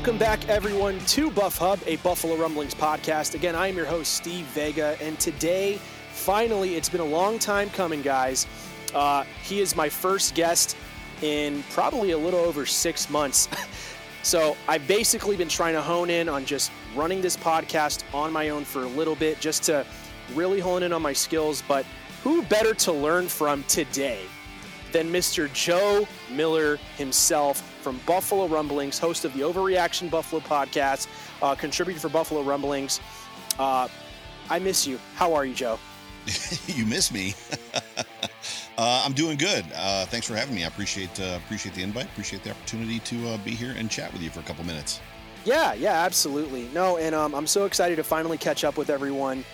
Welcome back, everyone, to Buff Hub, a Buffalo Rumblings podcast. Again, I am your host, Steve Vega, and today, finally, it's been a long time coming, guys. Uh, he is my first guest in probably a little over six months. so I've basically been trying to hone in on just running this podcast on my own for a little bit, just to really hone in on my skills. But who better to learn from today than Mr. Joe Miller himself from Buffalo Rumblings, host of the Overreaction Buffalo podcast, uh, contributor for Buffalo Rumblings. Uh, I miss you. How are you, Joe? you miss me. uh, I'm doing good. Uh, thanks for having me. I appreciate uh, appreciate the invite. Appreciate the opportunity to uh, be here and chat with you for a couple minutes. Yeah, yeah, absolutely. No, and um, I'm so excited to finally catch up with everyone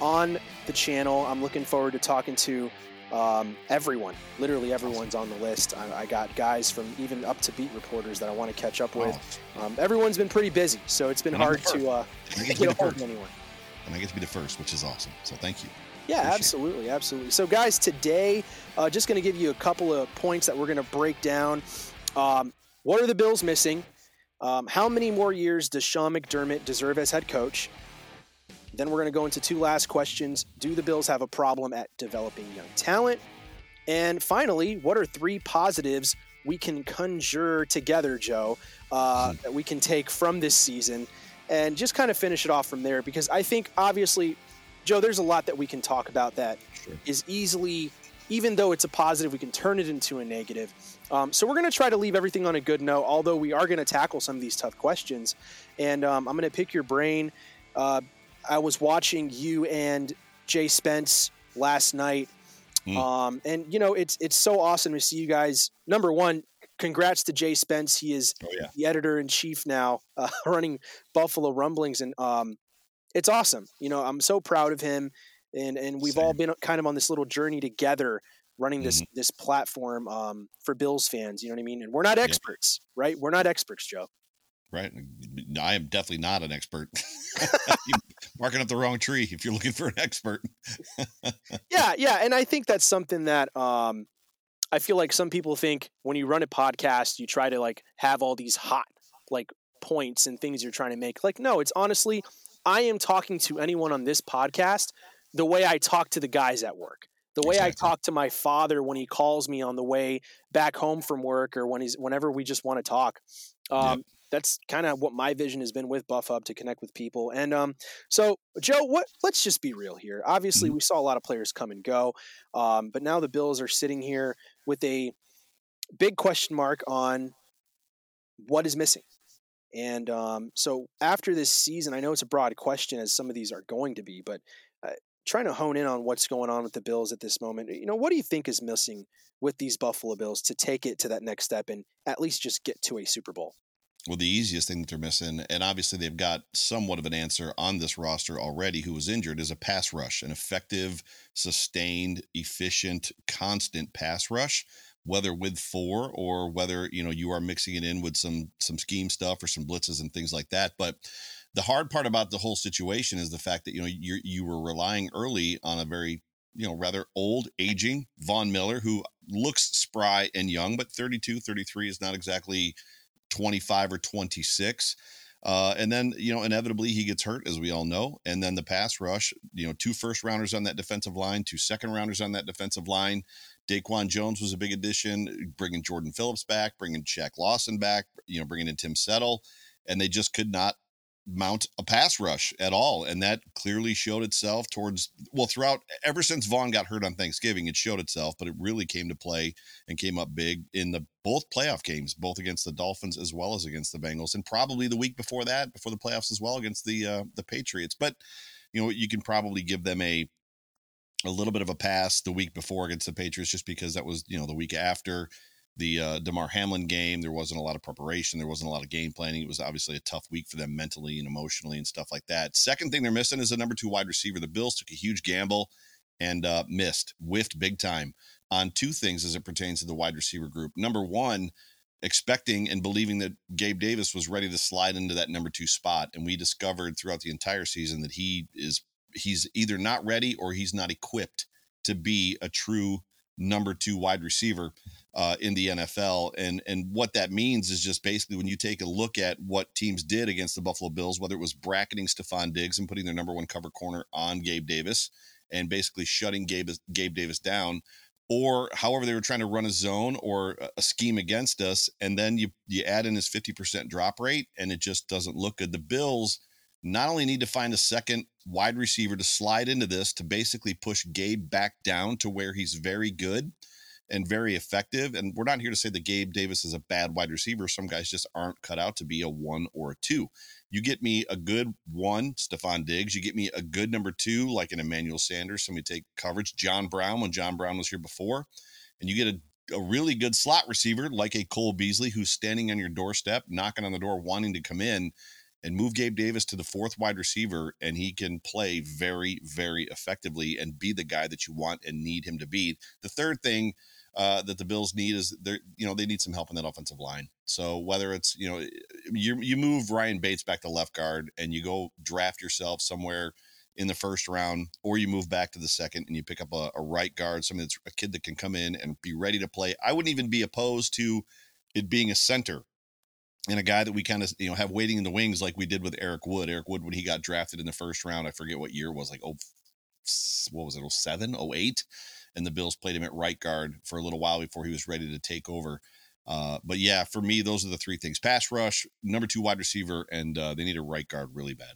on the channel. I'm looking forward to talking to um, everyone. Literally, everyone's on the list. I, I, got guys from even up to beat reporters that I want to catch up with. Um, everyone's been pretty busy, so it's been And hard to uh, get to a hold of anyone. And I get to be the first, which is awesome. So thank you. Yeah, Appreciate it. absolutely, absolutely. So, guys, today, uh, just going to give you a couple of points that we're going to break down. Um, what are the Bills missing? Um, how many more years does Sean McDermott deserve as head coach? Then we're going to go into two last questions. Do the Bills have a problem at developing young talent? And finally, what are three positives we can conjure together, Joe, uh, that we can take from this season? And just kind of finish it off from there because I think, obviously, Joe, there's a lot that we can talk about that is Sure. easily, even though it's a positive, we can turn it into a negative. Um, so we're going to try to leave everything on a good note, although we are going to tackle some of these tough questions. And um, I'm going to pick your brain. Uh, I was watching you and Jay Spence last night. Mm. Um, and you know, it's it's so awesome to see you guys. Number one, congrats to Jay Spence. He is Oh yeah. the editor in chief now, uh, running Buffalo Rumblings, and um, it's awesome. You know, I'm so proud of him, and and we've all been kind of on this little journey together, running this Mm-hmm. this platform um, for Bills fans. You know what I mean? And we're not experts, right? We're not experts, Joe. Right. I am definitely not an expert. You're up the wrong tree if you're looking for an expert. yeah, yeah, and I think that's something that um, I feel like some people think when you run a podcast, you try to like have all these hot like points and things you're trying to make. Like, no, it's honestly, I am talking to anyone on this podcast the way I talk to the guys at work. The way I talk to my father when he calls me on the way back home from work or when he's whenever we just want to talk. Um, That's kind of what my vision has been with Buff Hub to connect with people. And um, so, Joe, what? Let's just be real here. Obviously, we saw a lot of players come and go, um, but now the Bills are sitting here with a big question mark on what is missing. And um, so, after this season, I know it's a broad question, as some of these are going to be, but uh, trying to hone in on what's going on with the Bills at this moment. You know, what do you think is missing with these Buffalo Bills to take it to that next step and at least just get to a Super Bowl? Well, the easiest thing that they're missing, and obviously they've got somewhat of an answer on this roster already who was injured, is a pass rush, an effective, sustained, efficient, constant pass rush, whether with four or whether, you know, you are mixing it in with some some scheme stuff or some blitzes and things like that. But the hard part about the whole situation is the fact that, you know, you you were relying early on a very you know, rather old, aging Von Miller, who looks spry and young, but 32, 33 is not exactly 25 or 26. Uh, and then, you know, inevitably he gets hurt, as we all know. And then the pass rush, you know, two first rounders on that defensive line, two second rounders on that defensive line. Daquan Jones was a big addition, bringing Jordan Phillips back, bringing Shaq Lawson back, you know, bringing in Tim Settle. And they just could not mount a pass rush at all. And that clearly showed itself towards, well, throughout, ever since Von got hurt on Thanksgiving, it showed itself, but it really came to play and came up big in the both playoff games, both against the Dolphins as well as against the Bengals, and probably the week before that, before the playoffs as well against the uh, the Patriots. But you know, you can probably give them a a little bit of a pass the week before against the Patriots, just because that was you know the week after the uh, Damar Hamlin game. There wasn't a lot of preparation. There wasn't a lot of game planning. It was obviously a tough week for them mentally and emotionally and stuff like that. Second thing they're missing is a number two wide receiver. The Bills took a huge gamble and uh, missed, whiffed big time on two things as it pertains to the wide receiver group. Number one, expecting and believing that Gabe Davis was ready to slide into that number two spot, and we discovered throughout the entire season that he is he's either not ready or he's not equipped to be a true number two wide receiver uh, in the NFL. And and what that means is just basically when you take a look at what teams did against the Buffalo Bills, whether it was bracketing Stefon Diggs and putting their number one cover corner on Gabe Davis and basically shutting Gabe Gabe Davis down, or however they were trying to run a zone or a scheme against us, and then you you add in his fifty percent drop rate, and it just doesn't look good. The Bills not only need to find a second wide receiver to slide into this to basically push Gabe back down to where he's very good and very effective. And we're not here to say that Gabe Davis is a bad wide receiver. Some guys just aren't cut out to be a one or a two. You get me a good one, Stefon Diggs. You get me a good number two, like an Emmanuel Sanders. Somebody take coverage. John Brown, when John Brown was here before. And you get a, a really good slot receiver like a Cole Beasley who's standing on your doorstep, knocking on the door, wanting to come in and move Gabe Davis to the fourth wide receiver, and he can play very, very effectively and be the guy that you want and need him to be. The third thing uh, that the Bills need is they you know they need some help in that offensive line. So whether it's you know you you move Ryan Bates back to left guard and you go draft yourself somewhere in the first round, or you move back to the second and you pick up a, a right guard, somebody that's a kid that can come in and be ready to play. I wouldn't even be opposed to it being a center and a guy that we kind of you know have waiting in the wings like we did with Eric Wood. Eric Wood when he got drafted in the first round, I forget what year was like oh what was it 07 08 and the Bills played him at right guard for a little while before he was ready to take over. Uh, but yeah, for me, those are the three things: pass rush, number two wide receiver, and uh, they need a right guard really bad.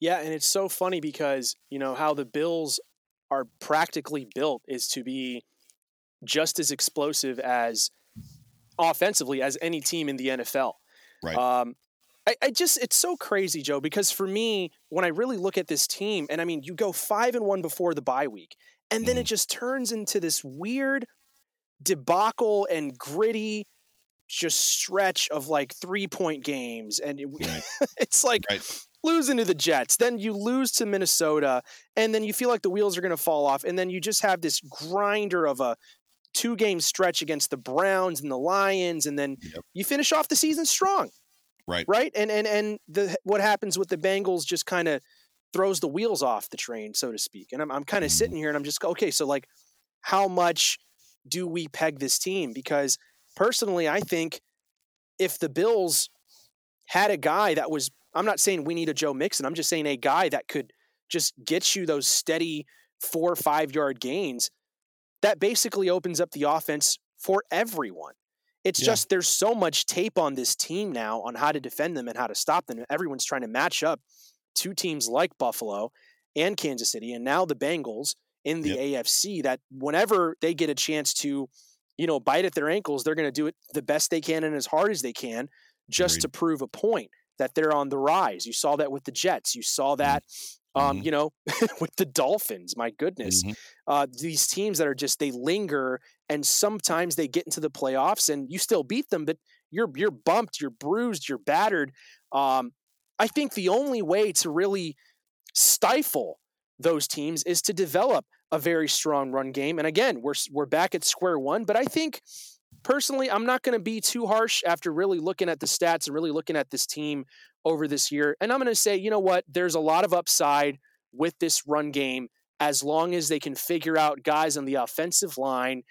Yeah, and it's so funny because you know how the Bills are practically built is to be just as explosive as offensively as any team in the NFL. Right. Um, I, I, just it's so crazy, Joe, because for me, when I really look at this team, and I mean, you go five and one before the bye week, and then mm-hmm. it just turns into this weird debacle and gritty just stretch of like three point games and it, right. it's like right. losing to the jets then you lose to minnesota and then you feel like the wheels are going to fall off and then you just have this grinder of a two game stretch against the Browns and the Lions, and then yep. you finish off the season strong. Right. Right. And and and the what happens with the Bengals just kind of throws the wheels off the train, so to speak. And I'm I'm kind of mm-hmm. sitting here and I'm just okay. So like, how much do we peg this team? Because personally, I think if the Bills had a guy that was, I'm not saying we need a Joe Mixon. I'm just saying a guy that could just get you those steady four or five yard gains that basically opens up the offense for everyone. It's yeah. just there's so much tape on this team now on how to defend them and how to stop them. Everyone's trying to match up two teams like Buffalo and Kansas City, and now the Bengals in the yep. AFC. That whenever they get a chance to, you know, bite at their ankles, they're going to do it the best they can and as hard as they can, just Agreed. to prove a point that they're on the rise. You saw that with the Jets. You saw mm-hmm. that Um, mm-hmm. You know, with the Dolphins, my goodness, mm-hmm. uh, these teams that are just they linger, and sometimes they get into the playoffs, and you still beat them, but you're you're bumped, you're bruised, you're battered. Um, I think the only way to really stifle those teams is to develop a very strong run game. And again, we're we're back at square one. But I think personally, I'm not going to be too harsh after really looking at the stats and really looking at this team over this year. And I'm going to say, you know what? There's a lot of upside with this run game as long as they can figure out guys on the offensive line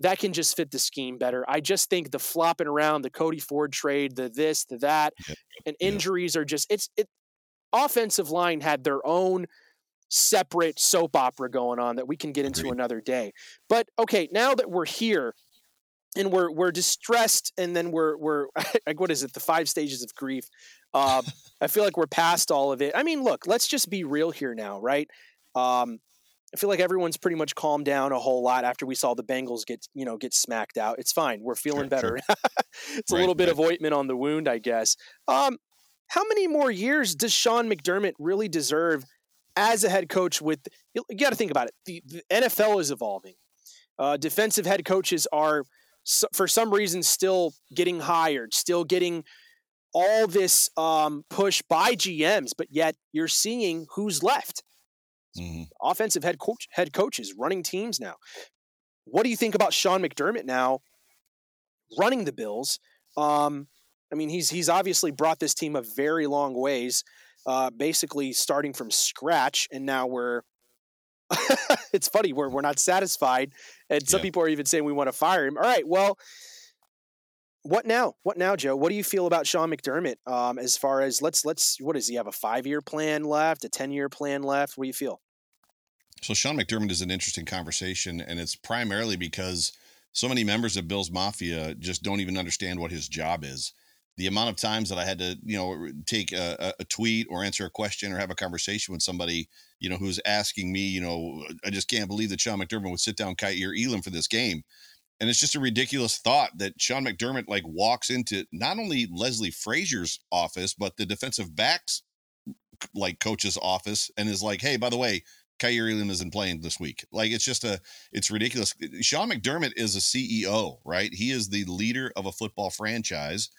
that can just fit the scheme better. I just think the flopping around, the Cody Ford trade, the this, the that, and injuries are just it's it. Offensive line had their own separate soap opera going on that we can get into another day. But okay, now that we're here and we're we're distressed and then we're we're like what is it? The five stages of grief. Uh, i feel like we're past all of it. I mean look let's just be real here now right? Um, i feel like everyone's pretty much calmed down a whole lot after we saw the bengals get you know get smacked out. It's fine. We're feeling sure, better. sure. it's right, a little bit right. of ointment on the wound i guess. Um, how many more years does sean mcdermott really deserve as a head coach with you got to think about it. The, the nfl is evolving. Uh, defensive head coaches are so, for some reason still getting hired, still getting all this um, push by GMs, but yet you're seeing who's left. Mm-hmm. Offensive head coach, head coaches running teams now. What do you think about Sean McDermott now running the Bills? Um, I mean, he's he's obviously brought this team a very long ways, uh, basically starting from scratch, and now we're it's funny we're we're not satisfied, and some yeah. people are even saying we want to fire him. All right, well, what now? What now, Joe? What do you feel about Sean McDermott? Um, as far as let's let's what does he have a five year plan left, a ten year plan left? What do you feel? So Sean McDermott is an interesting conversation, and it's primarily because so many members of Bill's Mafia just don't even understand what his job is the amount of times that I had to, you know, take a, a, tweet or answer a question or have a conversation with somebody, you know, who's asking me, you know, I just can't believe that Sean McDermott would sit down Kaiir Elam for this game. And it's just a ridiculous thought that Sean McDermott like walks into not only Leslie Frazier's office, but the defensive backs like coach's office and is like, hey, by the way, Kaiir Elam isn't playing this week. Like it's just a it's ridiculous. Sean McDermott is a CEO, right? He is the leader of a football franchise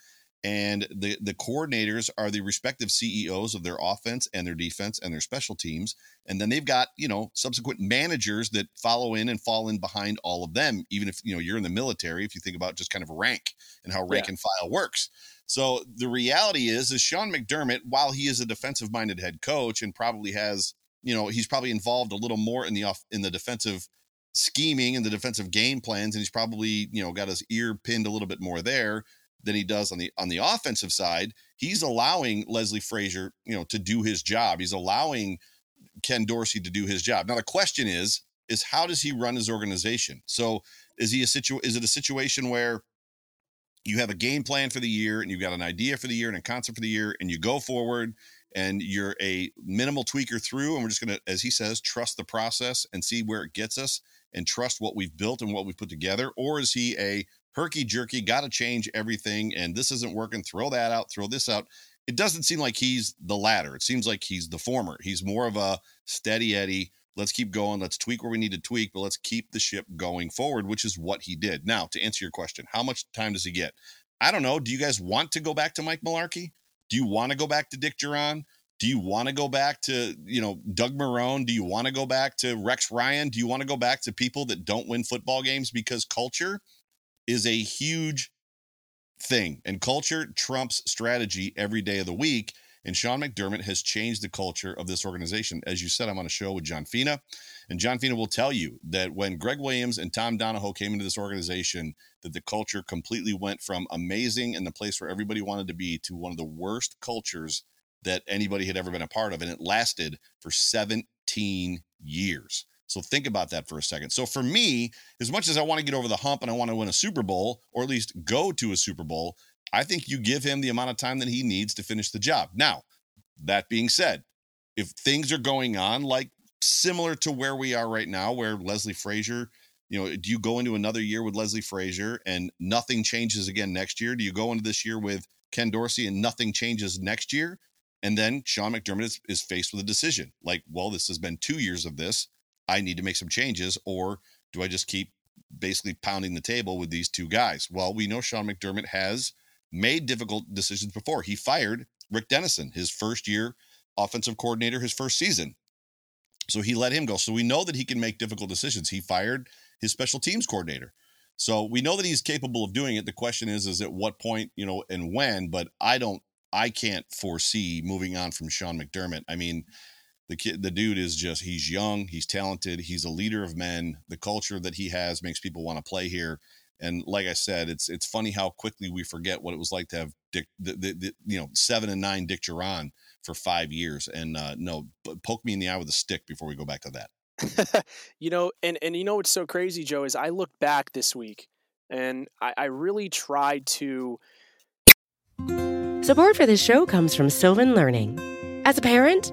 and the the coordinators are the respective CEOs of their offense and their defense and their special teams and then they've got you know subsequent managers that follow in and fall in behind all of them even if you know you're in the military if you think about just kind of rank and how rank yeah. and file works so the reality is is Sean McDermott while he is a defensive minded head coach and probably has you know he's probably involved a little more in the off in the defensive scheming and the defensive game plans and he's probably you know got his ear pinned a little bit more there than he does on the on the offensive side. He's allowing Leslie Frazier, you know, to do his job. He's allowing Ken Dorsey to do his job. Now the question is is how does he run his organization? So is he a situ is it a situation where you have a game plan for the year and you've got an idea for the year and a concept for the year and you go forward and you're a minimal tweaker through and we're just going to as he says trust the process and see where it gets us and trust what we've built and what we've put together or is he a herky jerky, got to change everything, and this isn't working. Throw that out, throw this out. It doesn't seem like he's the latter. It seems like he's the former. He's more of a steady Eddie. Let's keep going. Let's tweak where we need to tweak, but let's keep the ship going forward, which is what he did. Now, to answer your question, how much time does he get? I don't know. Do you guys want to go back to Mike Mularkey? Do you want to go back to Dick Jauron? Do you want to go back to, you know, Doug Marrone? Do you want to go back to Rex Ryan? Do you want to go back to people that don't win football games because culture is a huge thing, and culture trumps strategy every day of the week. And Sean McDermott has changed the culture of this organization. As you said, I'm on a show with John Fina, and John Fina will tell you that when Gregg Williams and Tom Donahoe came into this organization, that the culture completely went from amazing and the place where everybody wanted to be to one of the worst cultures that anybody had ever been a part of. And it lasted for 17 years. So think about that for a second. So for me, as much as I want to get over the hump and I want to win a Super Bowl or at least go to a Super Bowl, I think you give him the amount of time that he needs to finish the job. Now, that being said, if things are going on like similar to where we are right now, where Leslie Frazier, you know, do you go into another year with Leslie Frazier and nothing changes again next year? Do you go into this year with Ken Dorsey and nothing changes next year? And then Sean McDermott is, is faced with a decision like, well, this has been two years of this. I need to make some changes, or do I just keep basically pounding the table with these two guys? Well, we know Sean McDermott has made difficult decisions before. He fired Rick Dennison, his first year offensive coordinator, his first season. So he let him go. So we know that he can make difficult decisions. He fired his special teams coordinator. So we know that he's capable of doing it. The question is, is at what point, you know, and when, but I don't, I can't foresee moving on from Sean McDermott. I mean, the kid, the dude is just, he's young, he's talented, he's a leader of men. The culture that he has makes people want to play here. And like I said, it's it's funny how quickly we forget what it was like to have Dick, the, the, the you know, seven and nine Dick Jauron for five years. And uh, no, poke me in the eye with a stick before we go back to that. you know, and and you know what's so crazy, Joe, is I looked back this week and I, I really tried to. Support for this show comes from Sylvan Learning. As a parent,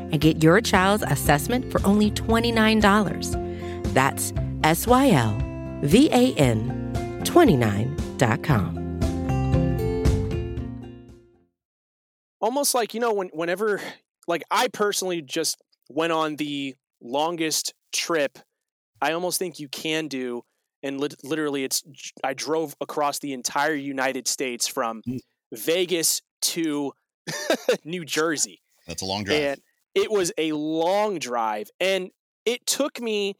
and get your child's assessment for only $29. That's S Y L V A N 29.com. Almost like, you know, when, whenever, like, I personally just went on the longest trip I almost think you can do. And literally, it's I drove across the entire United States from mm. Vegas to New Jersey. That's a long drive. And it was a long drive, and it took me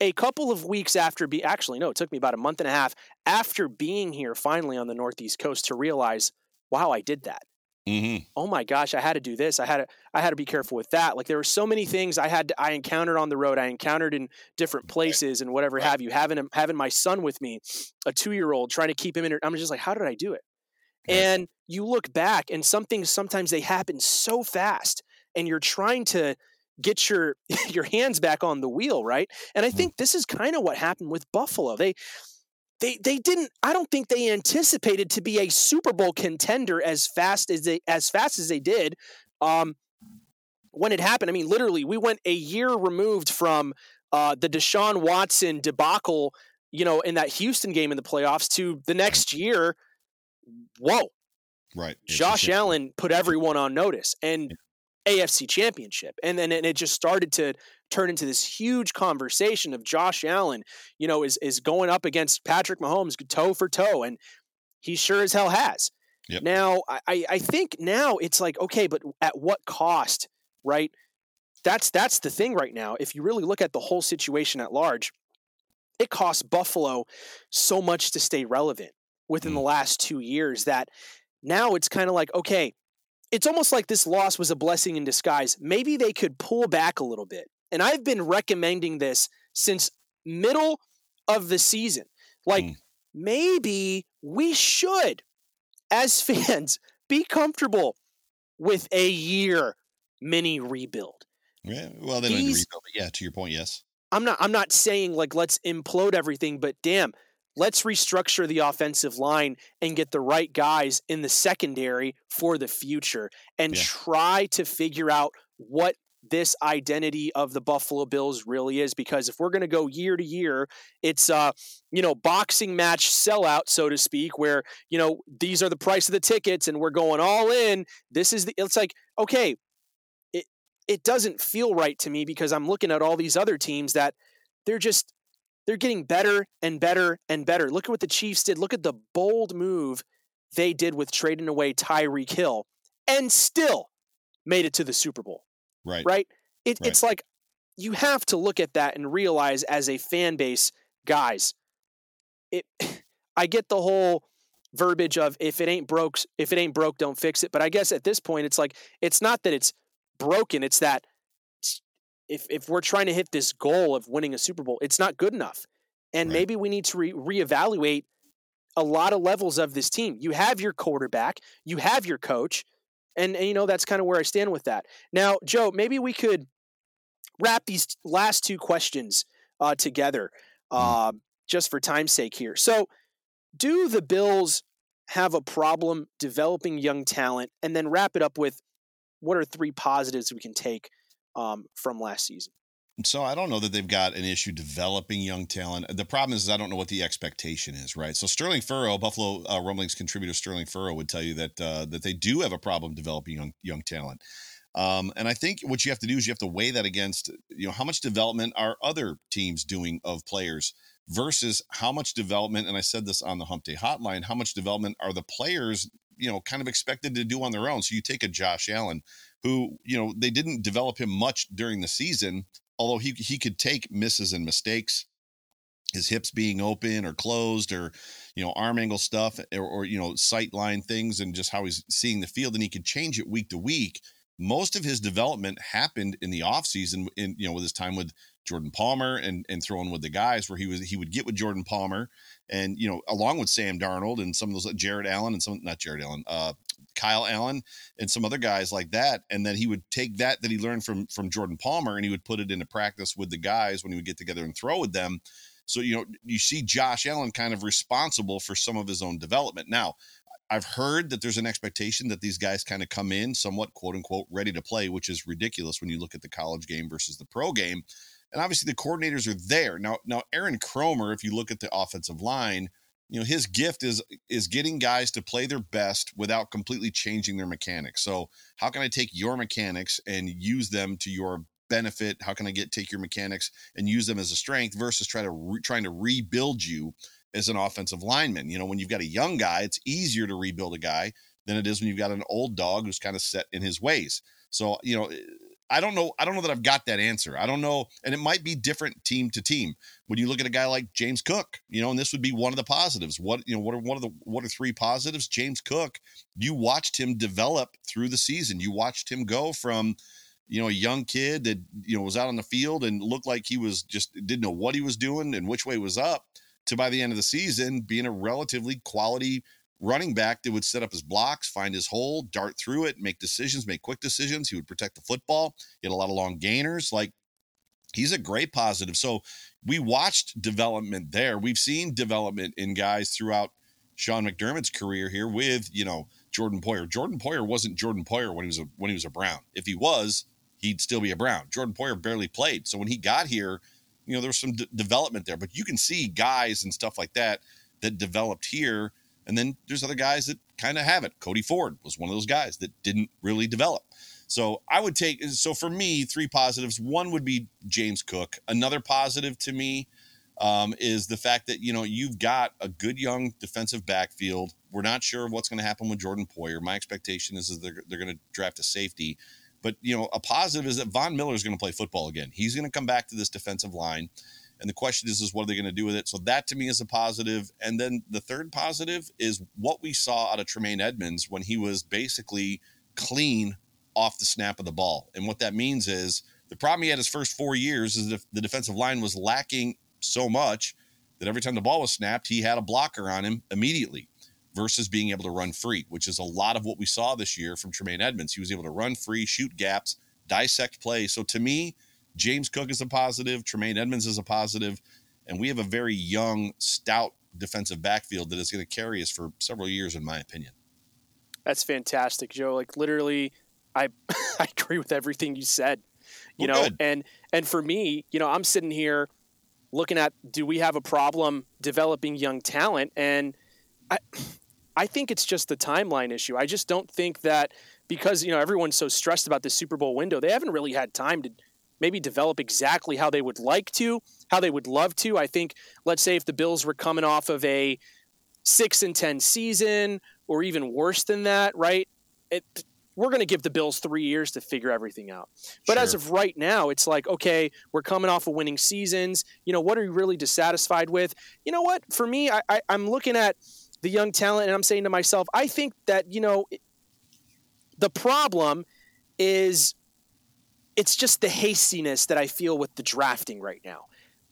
a couple of weeks after be actually no, it took me about a month and a half after being here finally on the Northeast coast to realize, wow, I did that. Mm-hmm. Oh my gosh, I had to do this. I had to I had to be careful with that. Like there were so many things I had to, I encountered on the road. I encountered in different places and whatever right. have you. Having having my son with me, a two year old, trying to keep him in. I'm just like, how did I do it? Right. And you look back, and some things sometimes they happen so fast, and you're trying to get your your hands back on the wheel, right? And I mm-hmm. think this is kind of what happened with Buffalo. They they they didn't I don't think they anticipated to be a Super Bowl contender as fast as they as fast as they did. Um, when it happened, I mean, literally, we went a year removed from uh, the Deshaun Watson debacle, you know, in that Houston game in the playoffs to the next year. Whoa, right? Josh Allen put everyone on notice, and AFC Championship, and then and it just started to turn into this huge conversation of Josh Allen, you know, is is going up against Patrick Mahomes toe for toe, and he sure as hell has. Yep. Now, I I think now it's like okay, but at what cost, right? That's that's the thing right now. If you really look at the whole situation at large, it costs Buffalo so much to stay relevant within mm. the last two years that now it's kind of like okay it's almost like this loss was a blessing in disguise. Maybe they could pull back a little bit and I've been recommending this since middle of the season. Like mm. maybe we should, as fans, be comfortable with a year mini rebuild. Yeah, well, they don't rebuild, but yeah, to your point, yes. I'm not. I'm not saying like let's implode everything, but damn, let's restructure the offensive line and get the right guys in the secondary for the future, and yeah. try to figure out what this identity of the Buffalo Bills really is because if we're going to go year to year, it's uh you know boxing match sellout so to speak where you know these are the price of the tickets and we're going all in. This is the it's like okay, it it doesn't feel right to me because I'm looking at all these other teams that they're just they're getting better and better and better. Look at what the Chiefs did. Look at the bold move they did with trading away Tyreek Hill and still made it to the Super Bowl. Right. Right. It, right. It's like you have to look at that and realize as a fan base, guys, it I get the whole verbiage of if it ain't broke if it ain't broke don't fix it but i guess at this point it's like it's not that it's broken it's that if if we're trying to hit this goal of winning a super bowl it's not good enough and right. maybe we need to re- reevaluate a lot of levels of this team you have your quarterback you have your coach and, and you know that's kind of where i stand with that now joe maybe we could wrap these last two questions uh, together uh, just for time's sake here so do the Bills have a problem developing young talent? And then wrap it up with what are three positives we can take um, from last season? So I don't know that they've got an issue developing young talent. The problem is I don't know what the expectation is, right? So Sterling Furrow, Buffalo uh, Rumblings contributor Sterling Furrow would tell you that uh, that they do have a problem developing young young talent. Um, and I think what you have to do is you have to weigh that against, you know, how much development are other teams doing of players versus how much development, and I said this on the Hump Day Hotline, how much development are the players, you know, kind of expected to do on their own? So you take a Josh Allen, who, you know, they didn't develop him much during the season, although he he could take misses and mistakes his hips being open or closed or you know arm angle stuff or, or, you know sight line things and just how he's seeing the field and he could change it week to week. Most of his development happened in the offseason in you know with his time with Jordan Palmer and and throwing with the guys where he was he would get with Jordan Palmer and you know along with Sam Darnold and some of those Jared Allen and some not Jared Allen uh, Kyle Allen and some other guys like that and then he would take that that he learned from from Jordan Palmer and he would put it into practice with the guys when he would get together and throw with them. So you know you see Josh Allen kind of responsible for some of his own development. Now I've heard that there's an expectation that these guys kind of come in somewhat quote unquote ready to play, which is ridiculous when you look at the college game versus the pro game. And obviously the coordinators are there. Now. Now Aaron Kromer, if you look at the offensive line, you know his gift is is getting guys to play their best without completely changing their mechanics. So how can I take your mechanics and use them to your benefit? How can I get take your mechanics and use them as a strength versus try to re, trying to rebuild you as an offensive lineman? You know, when you've got a young guy, it's easier to rebuild a guy than it is when you've got an old dog who's kind of set in his ways. So you know I don't know. I don't know that I've got that answer. I don't know, and it might be different team to team. When you look at a guy like James Cook, you know, and this would be one of the positives. What you know, what are one of the what are three positives? James Cook, you watched him develop through the season. You watched him go from, you know, a young kid that you know was out on the field and looked like he was just didn't know what he was doing and which way was up, to by the end of the season being a relatively quality running back that would set up his blocks, find his hole, dart through it, make decisions, make quick decisions. He would protect the football. He had a lot of long gainers. Like he's a great positive. So we watched development there. We've seen development in guys throughout Sean McDermott's career here with, you know, Jordan Poyer. Jordan Poyer wasn't Jordan Poyer when he was a when he was a Brown. If he was, he'd still be a Brown. Jordan Poyer barely played. So when he got here, you know, there was some d- development there. But you can see guys and stuff like that that developed here and then there's other guys that kind of have it. Cody Ford was one of those guys that didn't really develop. So I would take so for me three positives. One would be James Cook. Another positive to me um, is the fact that you know you've got a good young defensive backfield. We're not sure what's going to happen with Jordan Poyer. My expectation is, is they're, they're going to draft a safety. But you know, a positive is that Von Miller is going to play football again. He's going to come back to this defensive line. And the question is, is what are they going to do with it? So that to me is a positive. And then the third positive is what we saw out of Tremaine Edmunds when he was basically clean off the snap of the ball. And what that means is the problem he had his first four years is that the defensive line was lacking so much that every time the ball was snapped, he had a blocker on him immediately versus being able to run free, which is a lot of what we saw this year from Tremaine Edmunds. He was able to run free, shoot gaps, dissect play. So to me, James Cook is a positive, Tremaine Edmunds is a positive, and we have a very young, stout defensive backfield that is going to carry us for several years, in my opinion. That's fantastic, Joe. Like literally, I I agree with everything you said. You well, know, good. and and for me, you know, I'm sitting here looking at do we have a problem developing young talent, and I I think it's just the timeline issue. I just don't think that because you know everyone's so stressed about the Super Bowl window, they haven't really had time to maybe develop exactly how they would like to, how they would love to. I think, let's say, if the Bills were coming off of a six and ten season, or even worse than that, right? It, we're going to give the Bills three years to figure everything out. But sure. as of right now, it's like, okay, we're coming off of winning seasons. You know, what are you really dissatisfied with? You know what? For me, I, I, I'm looking at the young talent and I'm saying to myself, I think that, you know, the problem is it's just the hastiness that I feel with the drafting right now.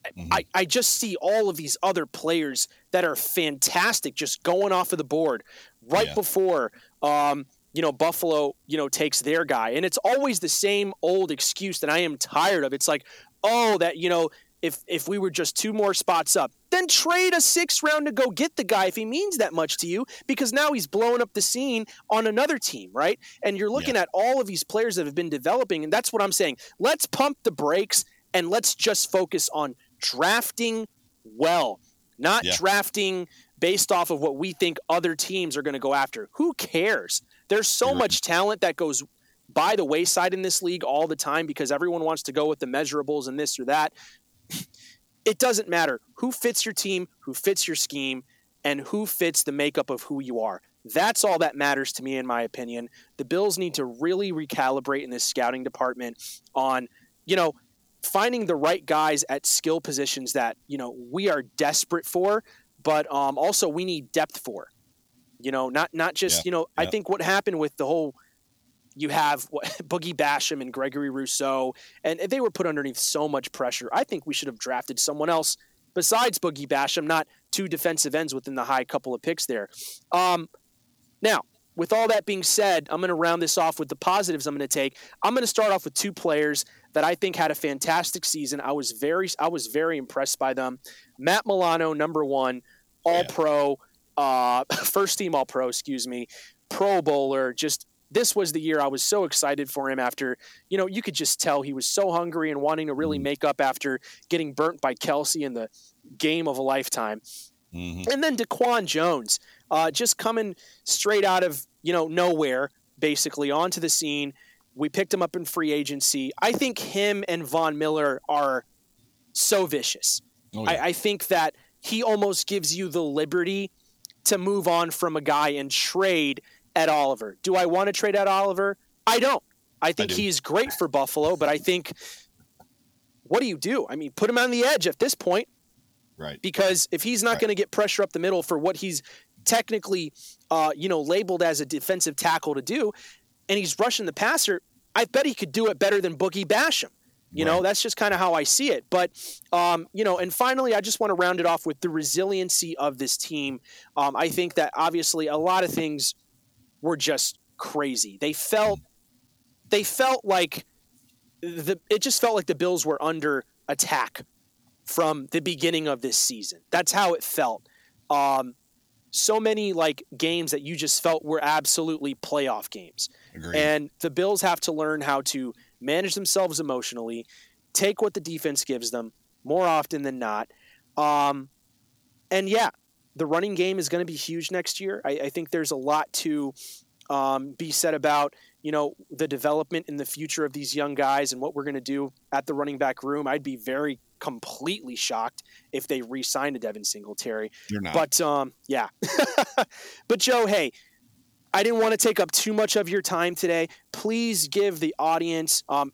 Mm-hmm. I, I just see all of these other players that are fantastic just going off of the board right yeah. before um, you know Buffalo you know takes their guy and it's always the same old excuse that I am tired of. It's like, "Oh, that you know, if if we were just two more spots up, then trade a six round to go get the guy if he means that much to you, because now he's blowing up the scene on another team, right? And you're looking yeah. at all of these players that have been developing, and that's what I'm saying. Let's pump the brakes and let's just focus on drafting well, not yeah. drafting based off of what we think other teams are going to go after. Who cares? There's so mm-hmm. much talent that goes by the wayside in this league all the time because everyone wants to go with the measurables and this or that. It doesn't matter who fits your team, who fits your scheme, and who fits the makeup of who you are. That's all that matters to me, in my opinion. The Bills need to really recalibrate in this scouting department on, you know, finding the right guys at skill positions that you know we are desperate for, but um, also we need depth for. You know, not not just yeah, you know. Yeah. I think what happened with the whole you have what, Boogie Basham and Gregory Rousseau, and they were put underneath so much pressure. I think we should have drafted someone else besides Boogie Basham, not two defensive ends within the high couple of picks there. Um, now, with all that being said, I'm going to round this off with the positives I'm going to take. I'm going to start off with two players that I think had a fantastic season. I was very I was very impressed by them. Matt Milano, number one, All Pro, uh, first team All Pro, excuse me, Pro Bowler. Just this was the year I was so excited for him. After you know, you could just tell he was so hungry and wanting to really mm-hmm. make up after getting burnt by Kelce in the game of a lifetime. Mm-hmm. And then Daquan Jones, uh, just coming straight out of you know nowhere, basically onto the scene we picked him up in free agency. I think him and Von Miller are so vicious. Oh, yeah. I, I think that he almost gives you the liberty to move on from a guy and trade Ed Oliver. Do I want to trade Ed Oliver? I don't. I think I he's great for Buffalo, but I think what do you do? I mean, put him on the edge at this point. Right. Because if he's not right. going to get pressure up the middle for what he's technically, uh, you know, labeled as a defensive tackle to do, and he's rushing the passer, I bet he could do it better than Boogie Basham. You right. know, that's just kind of how I see it. But, um, you know, and finally, I just want to round it off with the resiliency of this team. Um, I think that obviously a lot of things were just crazy. They felt, they felt like the, it just felt like the Bills were under attack from the beginning of this season. That's how it felt. Um, so many like games that you just felt were absolutely playoff games. Agreed. And the Bills have to learn how to manage themselves emotionally, take what the defense gives them more often than not. Um, and yeah, the running game is going to be huge next year. I, I think there's a lot to um, be said about you know the development in the future of these young guys and what we're going to do at the running back room. I'd be very completely shocked if they re-signed a Devin Singletary. You're not. But um, yeah. but Joe, hey, I didn't want to take up too much of your time today. Please give the audience um,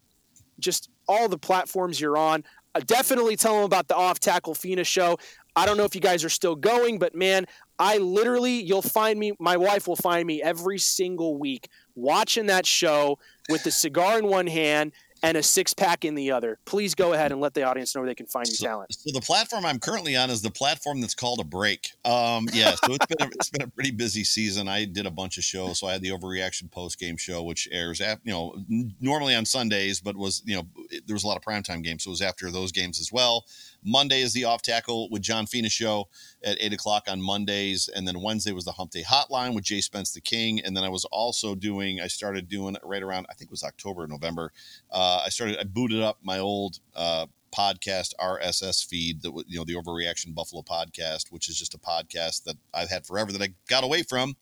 just all the platforms you're on. Uh, definitely tell them about the Off Tackle Fina show. I don't know if you guys are still going, but man, I literally, you'll find me, my wife will find me every single week watching that show with the cigar in one hand and a six pack in the other. Please go ahead and let the audience know where they can find your so, talent. So the platform I'm currently on is the platform that's called a break. Um, yeah, so it's been a, it's been a pretty busy season. I did a bunch of shows. So I had the overreaction post game show, which airs at you know normally on Sundays, but was you know there was a lot of primetime games, so it was after those games as well. Monday is the off tackle with John Fina show at eight o'clock on Mondays, and then Wednesday was the Hump Day Hotline with Jay Spence the King, and then I was also doing I started doing right around I think it was October November. Uh, I started I booted up my old uh, podcast RSS feed that was, you know the Overreaction Buffalo podcast, which is just a podcast that I've had forever that I got away from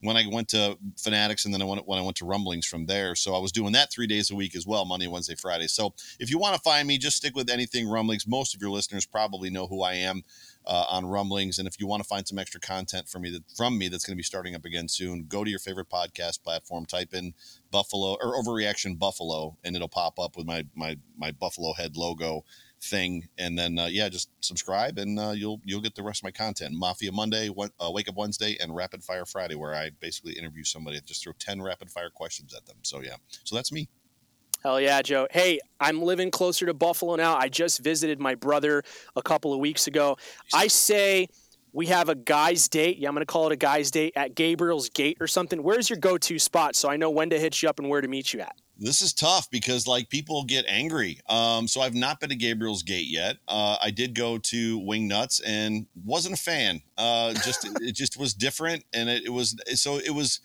when I went to Fanatics and then I went when I went to Rumblings from there. So I was doing that three days a week as well, Monday, Wednesday, Friday. So if you want to find me, just stick with anything Rumblings. Most of your listeners probably know who I am. uh, on Rumblings. And if you want to find some extra content from me that from me that's going to be starting up again soon, go to your favorite podcast platform, type in Buffalo or Overreaction Buffalo, and it'll pop up with my my my Buffalo head logo thing. And then uh, yeah, just subscribe, and uh, you'll you'll get the rest of my content. Mafia Monday, uh, Wake Up Wednesday, and Rapid Fire Friday, where I basically interview somebody, just throw ten rapid fire questions at them. So yeah, so that's me. Hell yeah, Joe. Hey, I'm living closer to Buffalo now. I just visited my brother a couple of weeks ago. I say we have a guy's date. Yeah, I'm going to call it a guy's date at Gabriel's Gate or something. Where's your go to spot so I know when to hit you up and where to meet you at? This is tough because like people get angry. Um, so I've not been to Gabriel's Gate yet. Uh, I did go to Wing Nuts and wasn't a fan. Uh, just it just was different, and it, it was so it was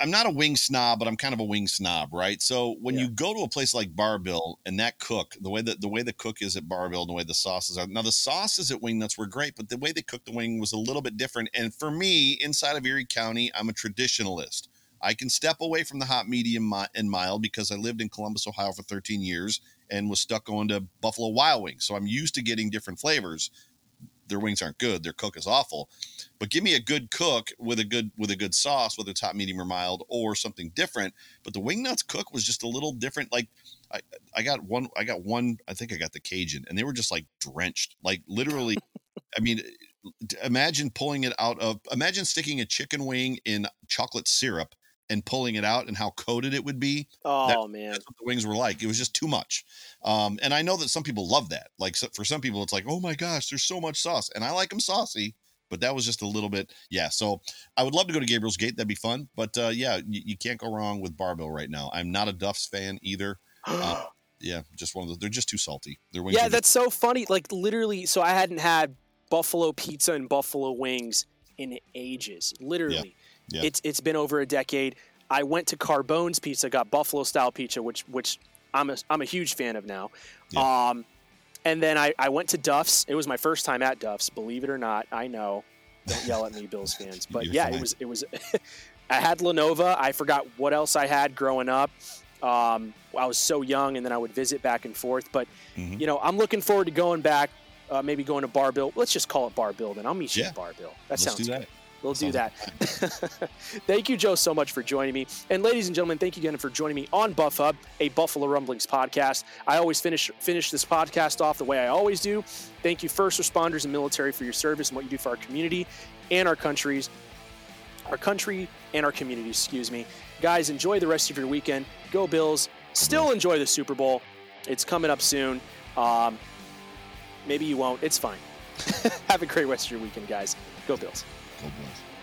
I'm not a wing snob, but I'm kind of a wing snob, right? So when yeah. you go to a place like Bar-Bill and that cook, the way that the way the cook is at Bar-Bill and the way the sauces are. Now the sauces at Wing Nuts were great, but the way they cooked the wing was a little bit different. And for me, inside of Erie County, I'm a traditionalist. I can step away from the hot, medium, and mild because I lived in Columbus, Ohio for 13 years and was stuck going to Buffalo Wild Wings. So I'm used to getting different flavors their wings aren't good. Their cook is awful. But give me a good cook with a good with a good sauce, whether it's hot, medium, or mild, or something different. But the wing nuts cook was just a little different. Like I, I got one, I got one, I think I got the Cajun, and they were just like drenched, like literally. I mean, imagine pulling it out of. Imagine sticking a chicken wing in chocolate syrup and pulling it out and how coated it would be. Oh that, man, that's what the wings were like. It was just too much. Um, and I know that some people love that. Like so, for some people, it's like, oh my gosh, there's so much sauce, and I like them saucy. But that was just a little bit, yeah. So I would love to go to Gabriel's Gate. That'd be fun. But uh, yeah, you, you, can't go wrong with Bar-Bill right now. I'm not a Duff's fan either. Uh, yeah, just one of those. They're just too salty. Their wings. Yeah, that's so funny. Like literally, so I hadn't had buffalo pizza and buffalo wings in ages. Literally. Yeah. It's it's been over a decade. I went to Carbone's Pizza, got buffalo style pizza, which which I'm a I'm a huge fan of now. Yeah. Um, and then I, I went to Duff's. It was my first time at Duff's, believe it or not. I know. Don't yell at me, Bills fans. But yeah, fine. it was it was. I had La Nova. I forgot what else I had growing up. Um, I was so young, and then I would visit back and forth. But mm-hmm. you know, I'm looking forward to going back. Uh, maybe going to Bar-Bill. Let's just call it Bar-Bill. Then I'll meet you yeah. at Bar-Bill. That Let's sounds that. good. We'll do that. thank you, Joe, so much for joining me. And ladies and gentlemen, thank you again for joining me on Buff Hub, a Buffalo Rumblings podcast. I always finish finish this podcast off the way I always do. Thank you, first responders and military, for your service and what you do for our community and our countries, our country and our community. Excuse me, guys. Enjoy the rest of your weekend. Go Bills. Still enjoy the Super Bowl. It's coming up soon. Um, maybe you won't. It's fine. Have a great rest of your weekend, guys. Go Bills. cómodas.